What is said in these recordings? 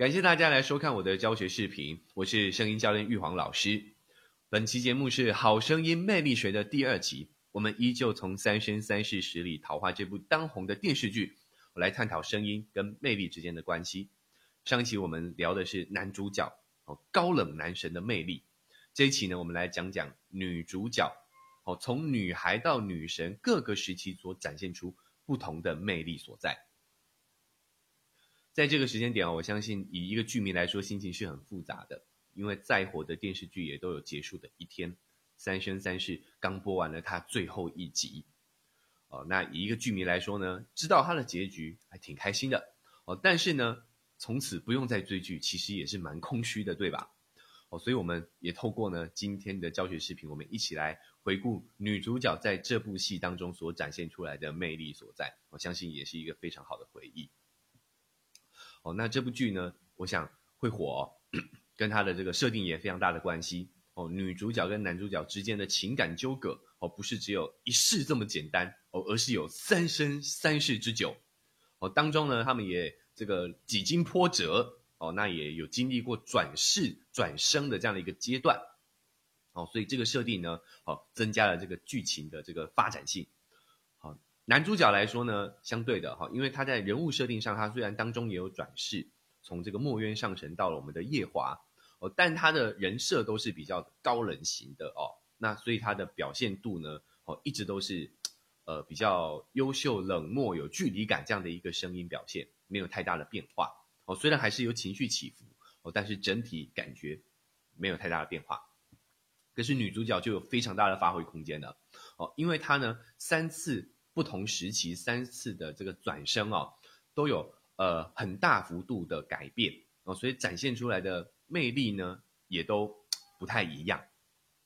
感谢大家来收看我的教学视频，我是声音教练玉皇老师。本期节目是《好声音魅力学》的第二集，我们依旧从《三生三世十里桃花》这部当红的电视剧，我来探讨声音跟魅力之间的关系。上一期我们聊的是男主角哦高冷男神的魅力，这一期呢，我们来讲讲女主角哦从女孩到女神各个时期所展现出不同的魅力所在。在这个时间点啊，我相信以一个剧迷来说，心情是很复杂的，因为再火的电视剧也都有结束的一天，《三生三世》刚播完了它最后一集，哦，那以一个剧迷来说呢，知道它的结局还挺开心的，哦，但是呢，从此不用再追剧，其实也是蛮空虚的，对吧？哦，所以我们也透过呢今天的教学视频，我们一起来回顾女主角在这部戏当中所展现出来的魅力所在，我相信也是一个非常好的回忆。哦，那这部剧呢，我想会火，跟它的这个设定也非常大的关系。哦，女主角跟男主角之间的情感纠葛，哦，不是只有一世这么简单，哦，而是有三生三世之久。哦，当中呢，他们也这个几经波折，哦，那也有经历过转世转生的这样的一个阶段。哦，所以这个设定呢，哦，增加了这个剧情的这个发展性。男主角来说呢，相对的哈，因为他在人物设定上，他虽然当中也有转世，从这个墨渊上神到了我们的夜华哦，但他的人设都是比较高冷型的哦，那所以他的表现度呢，哦，一直都是呃比较优秀、冷漠、有距离感这样的一个声音表现，没有太大的变化哦，虽然还是有情绪起伏哦，但是整体感觉没有太大的变化。可是女主角就有非常大的发挥空间了哦，因为她呢三次。不同时期三次的这个转生哦，都有呃很大幅度的改变哦，所以展现出来的魅力呢，也都不太一样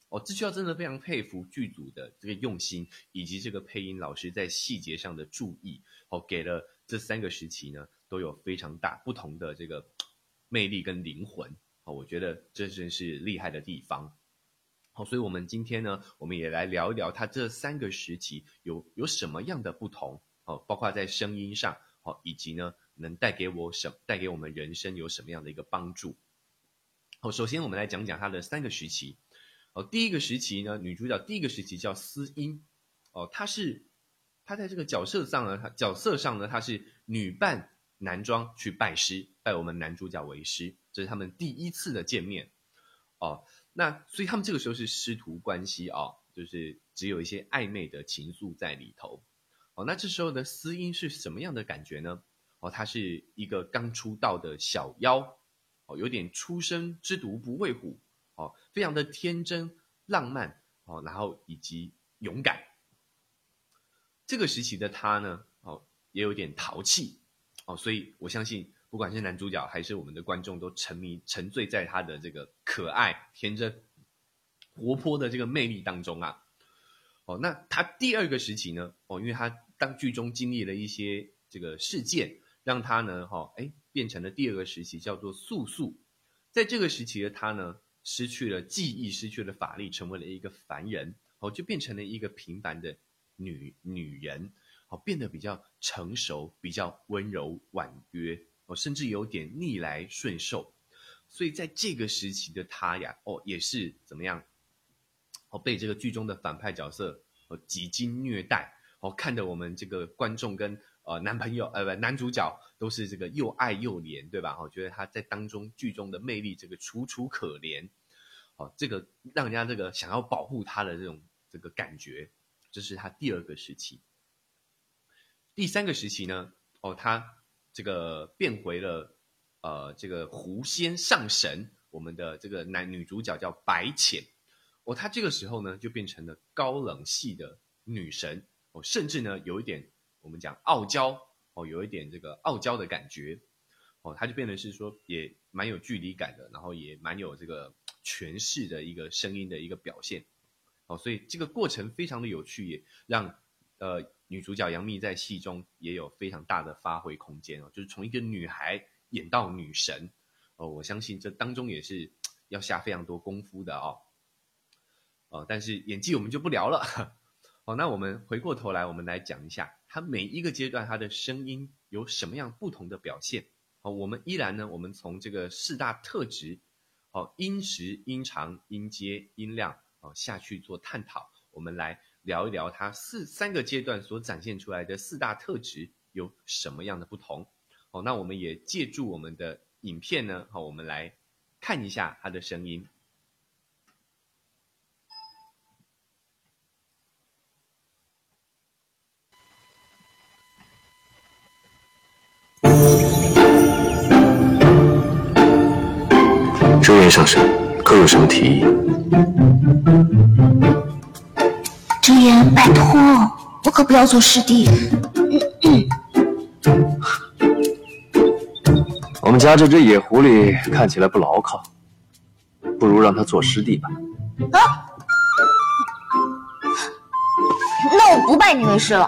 哦。这需要真的非常佩服剧组的这个用心，以及这个配音老师在细节上的注意哦，给了这三个时期呢都有非常大不同的这个魅力跟灵魂哦。我觉得这真是厉害的地方。好，所以，我们今天呢，我们也来聊一聊它这三个时期有有什么样的不同哦，包括在声音上哦，以及呢，能带给我什带给我们人生有什么样的一个帮助？好，首先我们来讲讲它的三个时期。哦，第一个时期呢，女主角第一个时期叫思音哦，她是她在这个角色上呢，她角色上呢，她是女扮男装去拜师，拜我们男主角为师，这是他们第一次的见面哦。那所以他们这个时候是师徒关系啊，就是只有一些暧昧的情愫在里头。哦，那这时候的思音是什么样的感觉呢？哦，他是一个刚出道的小妖，哦，有点初生之犊不畏虎，哦，非常的天真浪漫，哦，然后以及勇敢。这个时期的他呢，哦，也有点淘气，哦，所以我相信。不管是男主角还是我们的观众，都沉迷沉醉在他的这个可爱、天真、活泼的这个魅力当中啊！哦，那他第二个时期呢？哦，因为他当剧中经历了一些这个事件，让他呢，哈，哎，变成了第二个时期，叫做素素。在这个时期的他呢，失去了记忆，失去了法力，成为了一个凡人，哦，就变成了一个平凡的女女人，哦，变得比较成熟，比较温柔婉约。哦，甚至有点逆来顺受，所以在这个时期的他呀，哦，也是怎么样？哦，被这个剧中的反派角色哦几经虐待，哦，看得我们这个观众跟呃男朋友呃不男主角都是这个又爱又怜，对吧？哦，觉得他在当中剧中的魅力这个楚楚可怜，哦，这个让人家这个想要保护他的这种这个感觉，这是他第二个时期。第三个时期呢，哦，他。这个变回了，呃，这个狐仙上神，我们的这个男女主角叫白浅，哦，她这个时候呢就变成了高冷系的女神，哦，甚至呢有一点我们讲傲娇，哦，有一点这个傲娇的感觉，哦，她就变得是说也蛮有距离感的，然后也蛮有这个诠释的一个声音的一个表现，哦，所以这个过程非常的有趣，也让呃。女主角杨幂在戏中也有非常大的发挥空间哦，就是从一个女孩演到女神哦，我相信这当中也是要下非常多功夫的哦。哦，但是演技我们就不聊了。哦，那我们回过头来，我们来讲一下她每一个阶段她的声音有什么样不同的表现。哦，我们依然呢，我们从这个四大特质，哦，音时、音长、音阶、音量，哦，下去做探讨。我们来聊一聊它四三个阶段所展现出来的四大特质有什么样的不同。哦，那我们也借助我们的影片呢，好，我们来看一下它的声音。周岩上神，可有什么提议？周岩，拜托，我可不要做师弟。我们家这只野狐狸看起来不牢靠，不如让他做师弟吧。啊？那我不拜你为师了。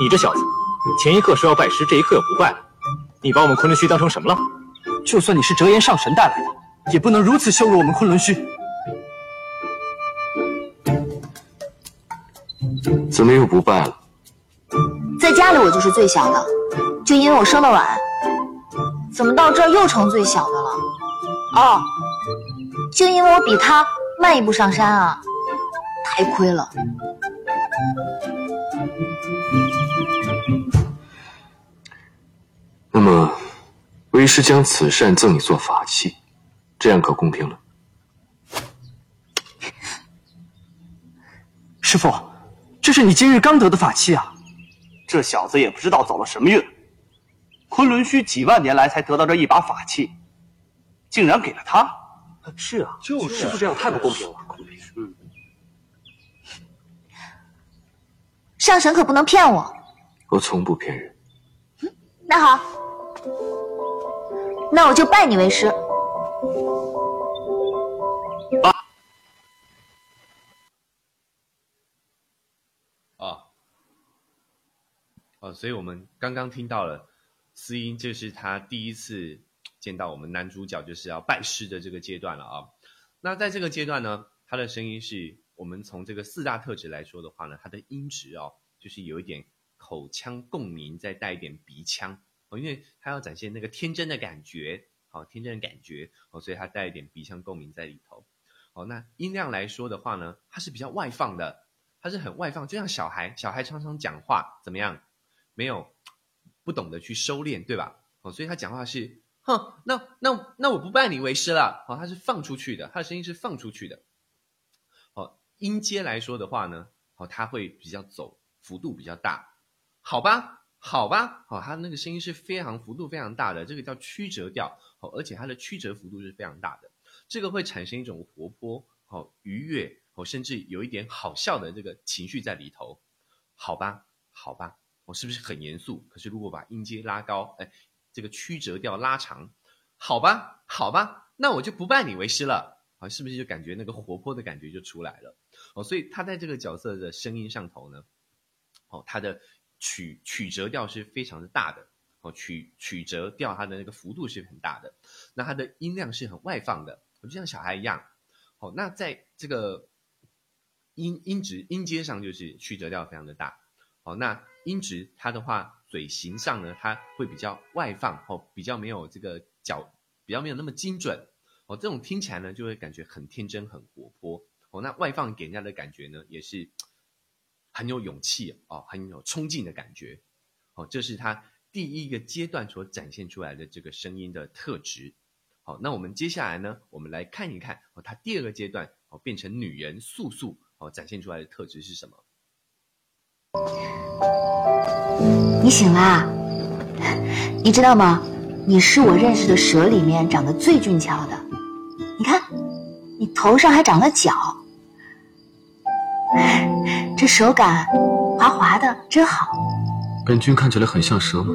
你这小子，前一刻说要拜师，这一刻又不拜了，你把我们昆仑虚当成什么了？就算你是折颜上神带来的。也不能如此羞辱我们昆仑虚。怎么又不拜了？在家里我就是最小的，就因为我生的晚。怎么到这儿又成最小的了？哦，就因为我比他慢一步上山啊，太亏了。那么，为师将此扇赠你做法器。这样可公平了。师傅，这是你今日刚得的法器啊！这小子也不知道走了什么运，昆仑虚几万年来才得到这一把法器，竟然给了他。是啊，就是，师傅这样太不公平了。嗯，上神可不能骗我。我从不骗人。那好，那我就拜你为师。哦，所以我们刚刚听到了思音，这是他第一次见到我们男主角就是要拜师的这个阶段了啊。那在这个阶段呢，他的声音是我们从这个四大特质来说的话呢，他的音质哦，就是有一点口腔共鸣，再带一点鼻腔哦，因为他要展现那个天真的感觉，好天真的感觉哦，所以他带一点鼻腔共鸣在里头。哦，那音量来说的话呢，它是比较外放的，它是很外放，就像小孩，小孩常常讲话怎么样？没有不懂得去收敛，对吧？哦，所以他讲话是，哼，那那那我不拜你为师了。哦，他是放出去的，他的声音是放出去的。哦，音阶来说的话呢，哦，他会比较走幅度比较大，好吧，好吧，哦，他那个声音是非常幅度非常大的，这个叫曲折调，哦，而且它的曲折幅度是非常大的，这个会产生一种活泼、哦愉悦、哦甚至有一点好笑的这个情绪在里头，好吧，好吧。我是不是很严肃？可是如果把音阶拉高，哎，这个曲折调拉长，好吧，好吧，那我就不拜你为师了。啊，是不是就感觉那个活泼的感觉就出来了？哦，所以他在这个角色的声音上头呢，哦，他的曲曲折调是非常的大的，哦，曲曲折调它的那个幅度是很大的，那它的音量是很外放的，就像小孩一样。好，那在这个音音值音阶上就是曲折调非常的大。好，那。音质它的话，嘴型上呢，它会比较外放哦，比较没有这个角，比较没有那么精准哦。这种听起来呢，就会感觉很天真、很活泼哦。那外放给人家的感觉呢，也是很有勇气哦，很有冲劲的感觉哦。这是他第一个阶段所展现出来的这个声音的特质。好，那我们接下来呢，我们来看一看哦，他第二个阶段哦，变成女人素素哦，展现出来的特质是什么？你醒啦？你知道吗？你是我认识的蛇里面长得最俊俏的。你看，你头上还长了角，这手感滑滑的，真好。本君看起来很像蛇吗？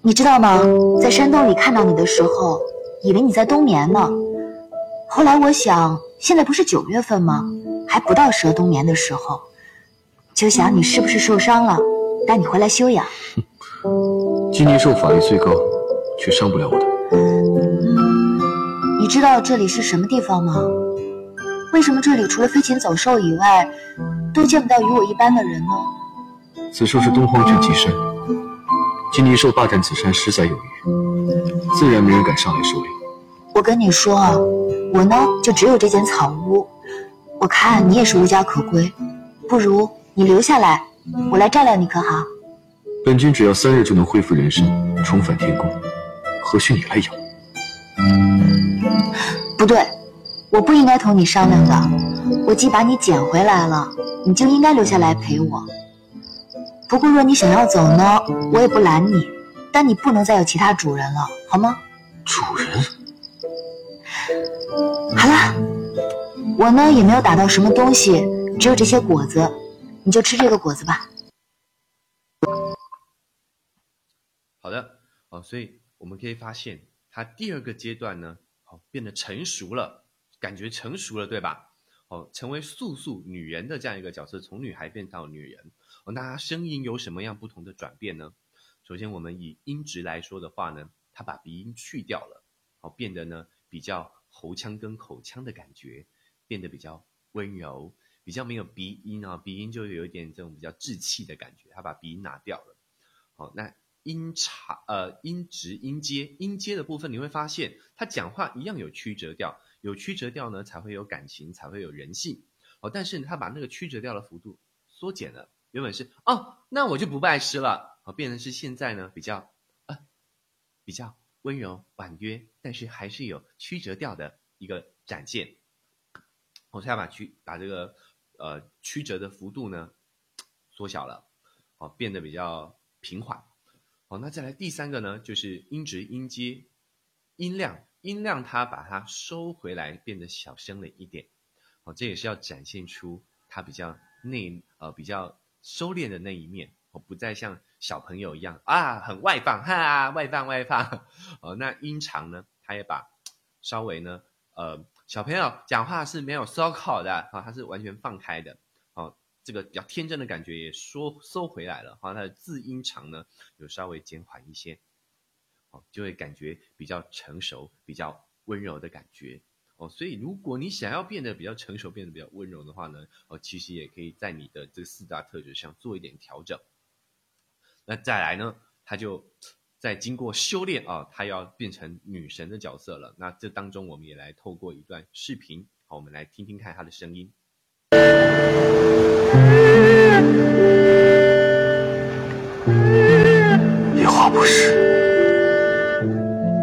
你知道吗？在山洞里看到你的时候，以为你在冬眠呢。后来我想，现在不是九月份吗？还不到蛇冬眠的时候。就想你是不是受伤了，带你回来休养。今年受法力最高，却伤不了我的。你知道这里是什么地方吗？为什么这里除了飞禽走兽以外，都见不到与我一般的人呢？此处是东荒之极山，今年受霸占此山十载有余，自然没人敢上来狩猎。我跟你说啊，我呢就只有这间草屋，我看你也是无家可归，不如你留下来，我来照料你可好？本君只要三日就能恢复人身，重返天宫，何须你来养？不对，我不应该同你商量的。我既把你捡回来了，你就应该留下来陪我。不过若你想要走呢，我也不拦你，但你不能再有其他主人了，好吗？主人？好了，我呢也没有打到什么东西，只有这些果子，你就吃这个果子吧。好的，哦，所以我们可以发现，他第二个阶段呢，哦，变得成熟了，感觉成熟了，对吧？哦，成为素素女人的这样一个角色，从女孩变到女人。哦，那她声音有什么样不同的转变呢？首先，我们以音质来说的话呢，她把鼻音去掉了，哦，变得呢比较喉腔跟口腔的感觉，变得比较温柔，比较没有鼻音啊，鼻音就有一点这种比较稚气的感觉，他把鼻音拿掉了。好，那。音长呃音直音阶音阶的部分，你会发现他讲话一样有曲折调，有曲折调呢才会有感情，才会有人性哦。但是他把那个曲折调的幅度缩减了，原本是哦，那我就不拜师了，哦，变成是现在呢比较呃比较温柔婉约，但是还是有曲折调的一个展现。我下把曲把这个呃曲折的幅度呢缩小了，哦，变得比较平缓。好，那再来第三个呢，就是音值、音阶、音量，音量它把它收回来，变得小声了一点。好，这也是要展现出它比较内呃比较收敛的那一面，哦，不再像小朋友一样啊，很外放哈，外放外放。哦，那音长呢，它也把稍微呢呃小朋友讲话是没有收口的啊，它是完全放开的。这个比较天真的感觉也收收回来了，哈，它的字音长呢有稍微减缓一些，哦，就会感觉比较成熟、比较温柔的感觉，哦，所以如果你想要变得比较成熟、变得比较温柔的话呢，哦，其实也可以在你的这四大特质上做一点调整。那再来呢，他就在经过修炼啊，她要变成女神的角色了。那这当中我们也来透过一段视频，好，我们来听听看她的声音。夜华不是，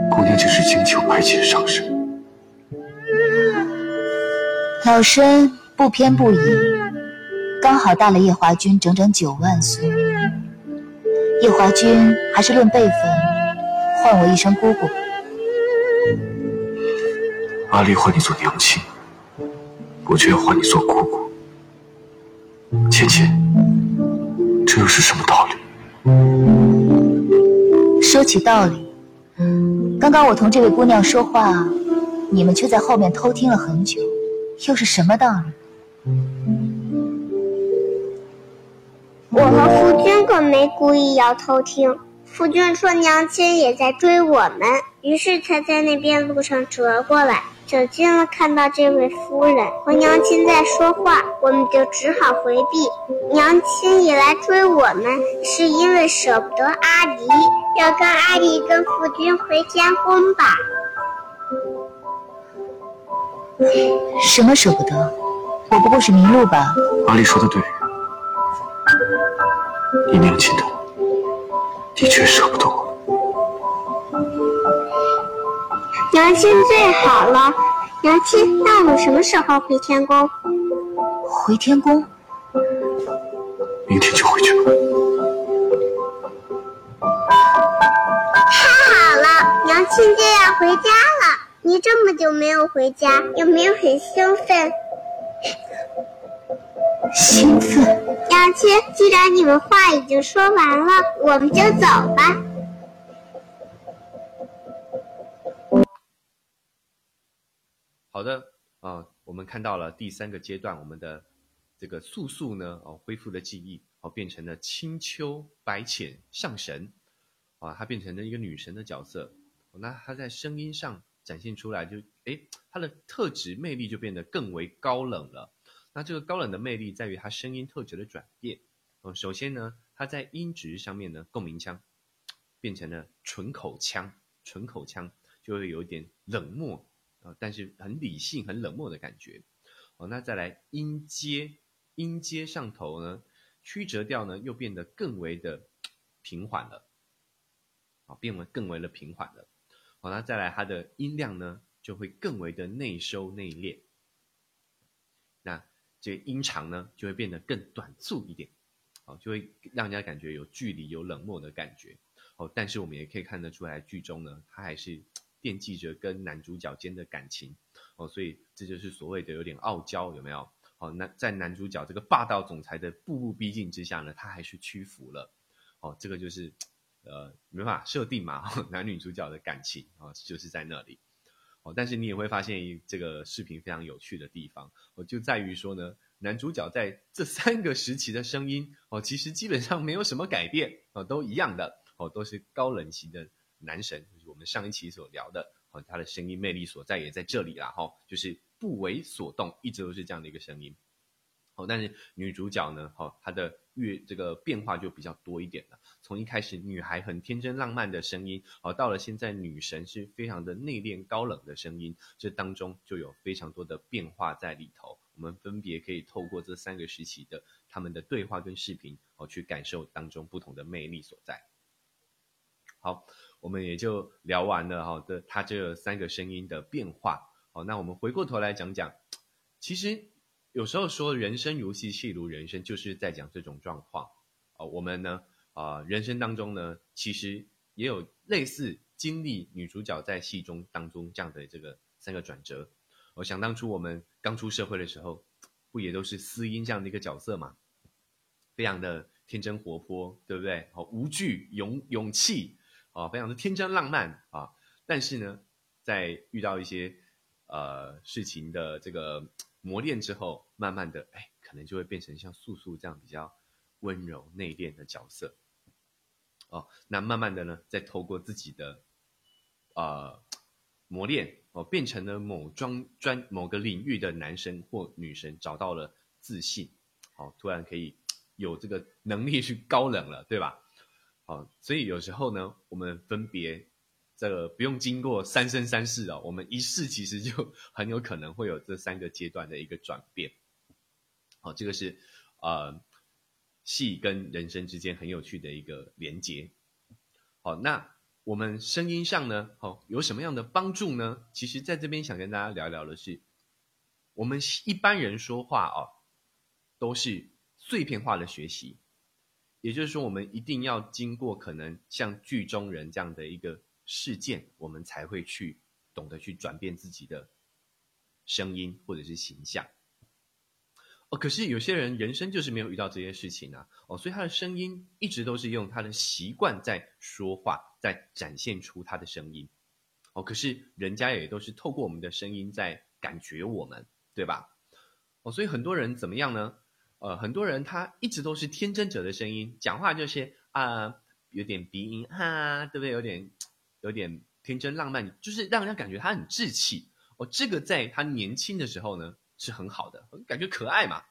姑娘竟是金秋白琴上身。老身不偏不倚，刚好大了夜华君整整九万岁。夜华君还是论辈分，唤我一声姑姑。阿丽唤你做娘亲，我却要唤你做姑姑。芊芊，这又是什么道理？说起道理，刚刚我同这位姑娘说话，你们却在后面偷听了很久，又是什么道理？我和夫君可没故意要偷听。夫君说娘亲也在追我们，于是才在那边路上折过来。走近了，看到这位夫人和娘亲在说话，我们就只好回避。娘亲也来追我们，是因为舍不得阿离，要跟阿离跟夫君回天宫吧？什么舍不得？我不过是迷路吧？阿离说的对，你娘亲的的确舍不得我。娘亲最好了，娘亲，那我们什么时候回天宫？回天宫？明天就回去吧。太好了，娘亲就要回家了。你这么久没有回家，有没有很兴奋？兴奋？娘亲，既然你们话已经说完了，我们就走吧。好的啊，我们看到了第三个阶段，我们的这个素素呢，哦，恢复了记忆，哦，变成了青丘白浅上神，啊，她变成了一个女神的角色。那她在声音上展现出来，就哎，她的特质魅力就变得更为高冷了。那这个高冷的魅力在于她声音特质的转变。哦，首先呢，她在音质上面呢，共鸣腔变成了纯口腔，纯口腔就会有一点冷漠啊、但是很理性、很冷漠的感觉。哦，那再来音阶，音阶上头呢，曲折调呢又变得更为的平缓了，啊、变为更为的平缓了。好，那再来它的音量呢就会更为的内收内敛，这个音长呢就会变得更短促一点，哦，就会让人家感觉有距离、有冷漠的感觉。哦，但是我们也可以看得出来，剧中呢，他还是惦记着跟男主角间的感情。哦，所以这就是所谓的有点傲娇，有没有？哦，那在男主角这个霸道总裁的步步逼近之下呢，他还是屈服了。哦，这个就是呃没办法设定嘛，男女主角的感情啊、哦，就是在那里。但是你也会发现这个视频非常有趣的地方，哦，就在于说呢，男主角在这三个时期的声音，哦，其实基本上没有什么改变，哦，都一样的，哦，都是高冷型的男神，就是我们上一期所聊的，哦，他的声音魅力所在也在这里啦，哈、哦，就是不为所动，一直都是这样的一个声音。哦，但是女主角呢，哦，她的越这个变化就比较多一点了。从一开始女孩很天真浪漫的声音，哦，到了现在女神是非常的内敛高冷的声音，这当中就有非常多的变化在里头。我们分别可以透过这三个时期的他们的对话跟视频，哦，去感受当中不同的魅力所在。好，我们也就聊完了哈的它这三个声音的变化。好，那我们回过头来讲讲，其实。有时候说人生如戏，戏如人生，就是在讲这种状况。哦，我们呢，啊、人生当中呢，其实也有类似经历女主角在戏中当中这样的这个三个转折。我想当初我们刚出社会的时候，不也都是司音这样的一个角色嘛？非常的天真活泼，对不对？好、哦，无惧勇勇气啊、哦，非常的天真浪漫啊。但是呢，在遇到一些呃事情的这个。磨练之后，慢慢的，哎，可能就会变成像素素这样比较温柔内敛的角色。哦，那慢慢的呢，再透过自己的呃磨练，哦，变成了某专专某个领域的男神或女神，找到了自信，哦，突然可以有这个能力去高冷了，对吧？哦，所以有时候呢，我们分别。这个不用经过三生三世哦，我们一世其实就 很有可能会有这三个阶段的一个转变。好、哦，这个是呃戏跟人生之间很有趣的一个连接。好、哦，那我们声音上呢，哦、有什么样的帮助呢？其实在这边想跟大家聊聊的是，我们一般人说话哦，都是碎片化的学习，也就是说，我们一定要经过可能像剧中人这样的一个。事件，我们才会去懂得去转变自己的声音或者是形象。哦，可是有些人人生就是没有遇到这些事情啊，哦，所以他的声音一直都是用他的习惯在说话，在展现出他的声音。哦，可是人家也都是透过我们的声音在感觉我们，对吧？哦，所以很多人怎么样呢？呃，很多人他一直都是天真者的声音，讲话就是啊、有点鼻音啊，对不对？有点。有点天真浪漫，就是让人家感觉他很稚气哦。这个在他年轻的时候呢是很好的，感觉可爱嘛。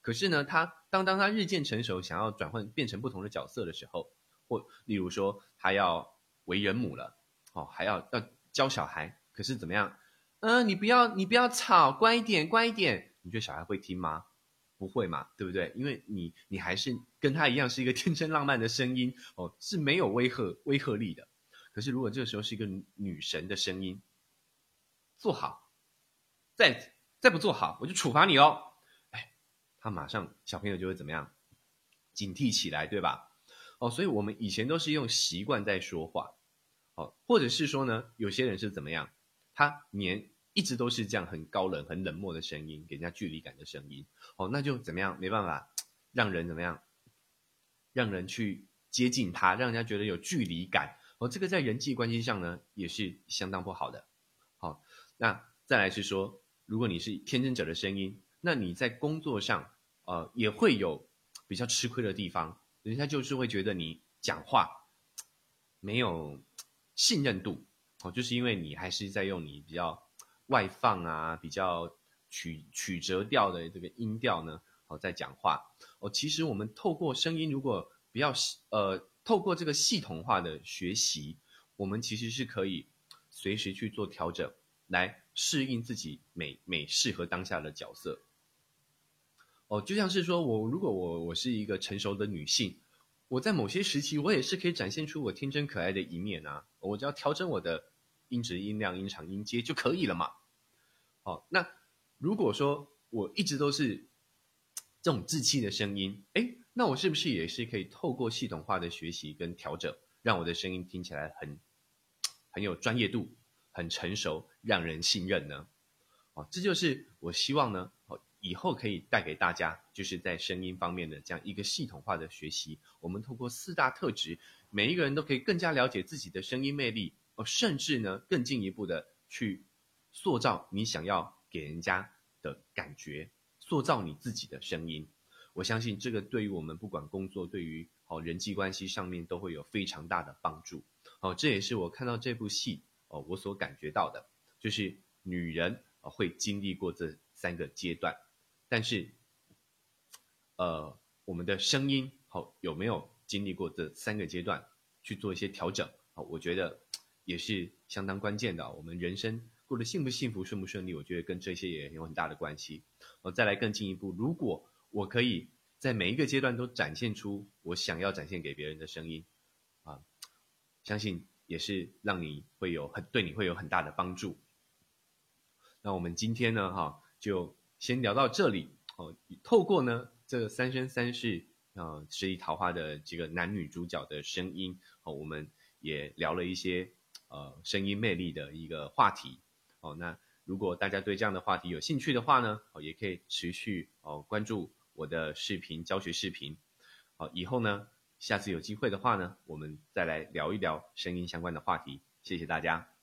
可是呢，他当当他日渐成熟，想要转换变成不同的角色的时候，或例如说他要为人母了哦，还要要教小孩，可是怎么样？嗯、你不要你不要吵，乖一点乖一点。你觉得小孩会听吗？不会嘛，对不对？因为你你还是跟他一样是一个天真浪漫的声音哦，是没有威吓威吓力的。可是，如果这个时候是一个女神的声音，坐好，再再不坐好，我就处罚你哦！哎，他马上小朋友就会怎么样？警惕起来，对吧？哦，所以我们以前都是用习惯在说话，哦，或者是说呢，有些人是怎么样？他年一直都是这样很高冷、很冷漠的声音，给人家距离感的声音，哦，那就怎么样？没办法，让人怎么样？让人去接近他，让人家觉得有距离感。哦，这个在人际关系上呢，也是相当不好的。好，那再来是说，如果你是天真者的声音，那你在工作上，呃，也会有比较吃亏的地方，人家就是会觉得你讲话没有信任度。哦，就是因为你还是在用你比较外放啊，比较曲曲折调的这个音调呢，哦，在讲话。哦，其实我们透过声音，如果比较呃。透过这个系统化的学习，我们其实是可以随时去做调整，来适应自己每每适合当下的角色。哦，就像是说我如果我我是一个成熟的女性，我在某些时期我也是可以展现出我天真可爱的一面啊，我只要调整我的音质、音量、音场、音阶就可以了嘛。好，那如果说我一直都是这种稚气的声音，哎，那我是不是也是可以透过系统化的学习跟调整，让我的声音听起来很很有专业度、很成熟，让人信任呢？哦，这就是我希望呢，哦，以后可以带给大家，就是在声音方面的这样一个系统化的学习。我们透过四大特质，每一个人都可以更加了解自己的声音魅力，哦，甚至呢更进一步的去。塑造你想要给人家的感觉，塑造你自己的声音。我相信这个对于我们不管工作，对于好人际关系上面都会有非常大的帮助。哦，这也是我看到这部戏哦，我所感觉到的，就是女人会经历过这三个阶段，但是，呃，我们的声音好有没有经历过这三个阶段去做一些调整？好，我觉得也是相当关键的。我们人生。过得幸不幸福、顺不顺利，我觉得跟这些也有很大的关系。我再来更进一步，如果我可以在每一个阶段都展现出我想要展现给别人的声音，啊，相信也是让你会有很对你会有很大的帮助。那我们今天呢，哈，就先聊到这里。哦，透过呢这《三生三世》啊，十里桃花的这个男女主角的声音，哦，我们也聊了一些呃声音魅力的一个话题。哦，那如果大家对这样的话题有兴趣的话呢，哦，也可以持续哦关注我的视频教学视频。好，以后呢，下次有机会的话呢，我们再来聊一聊声音相关的话题。谢谢大家。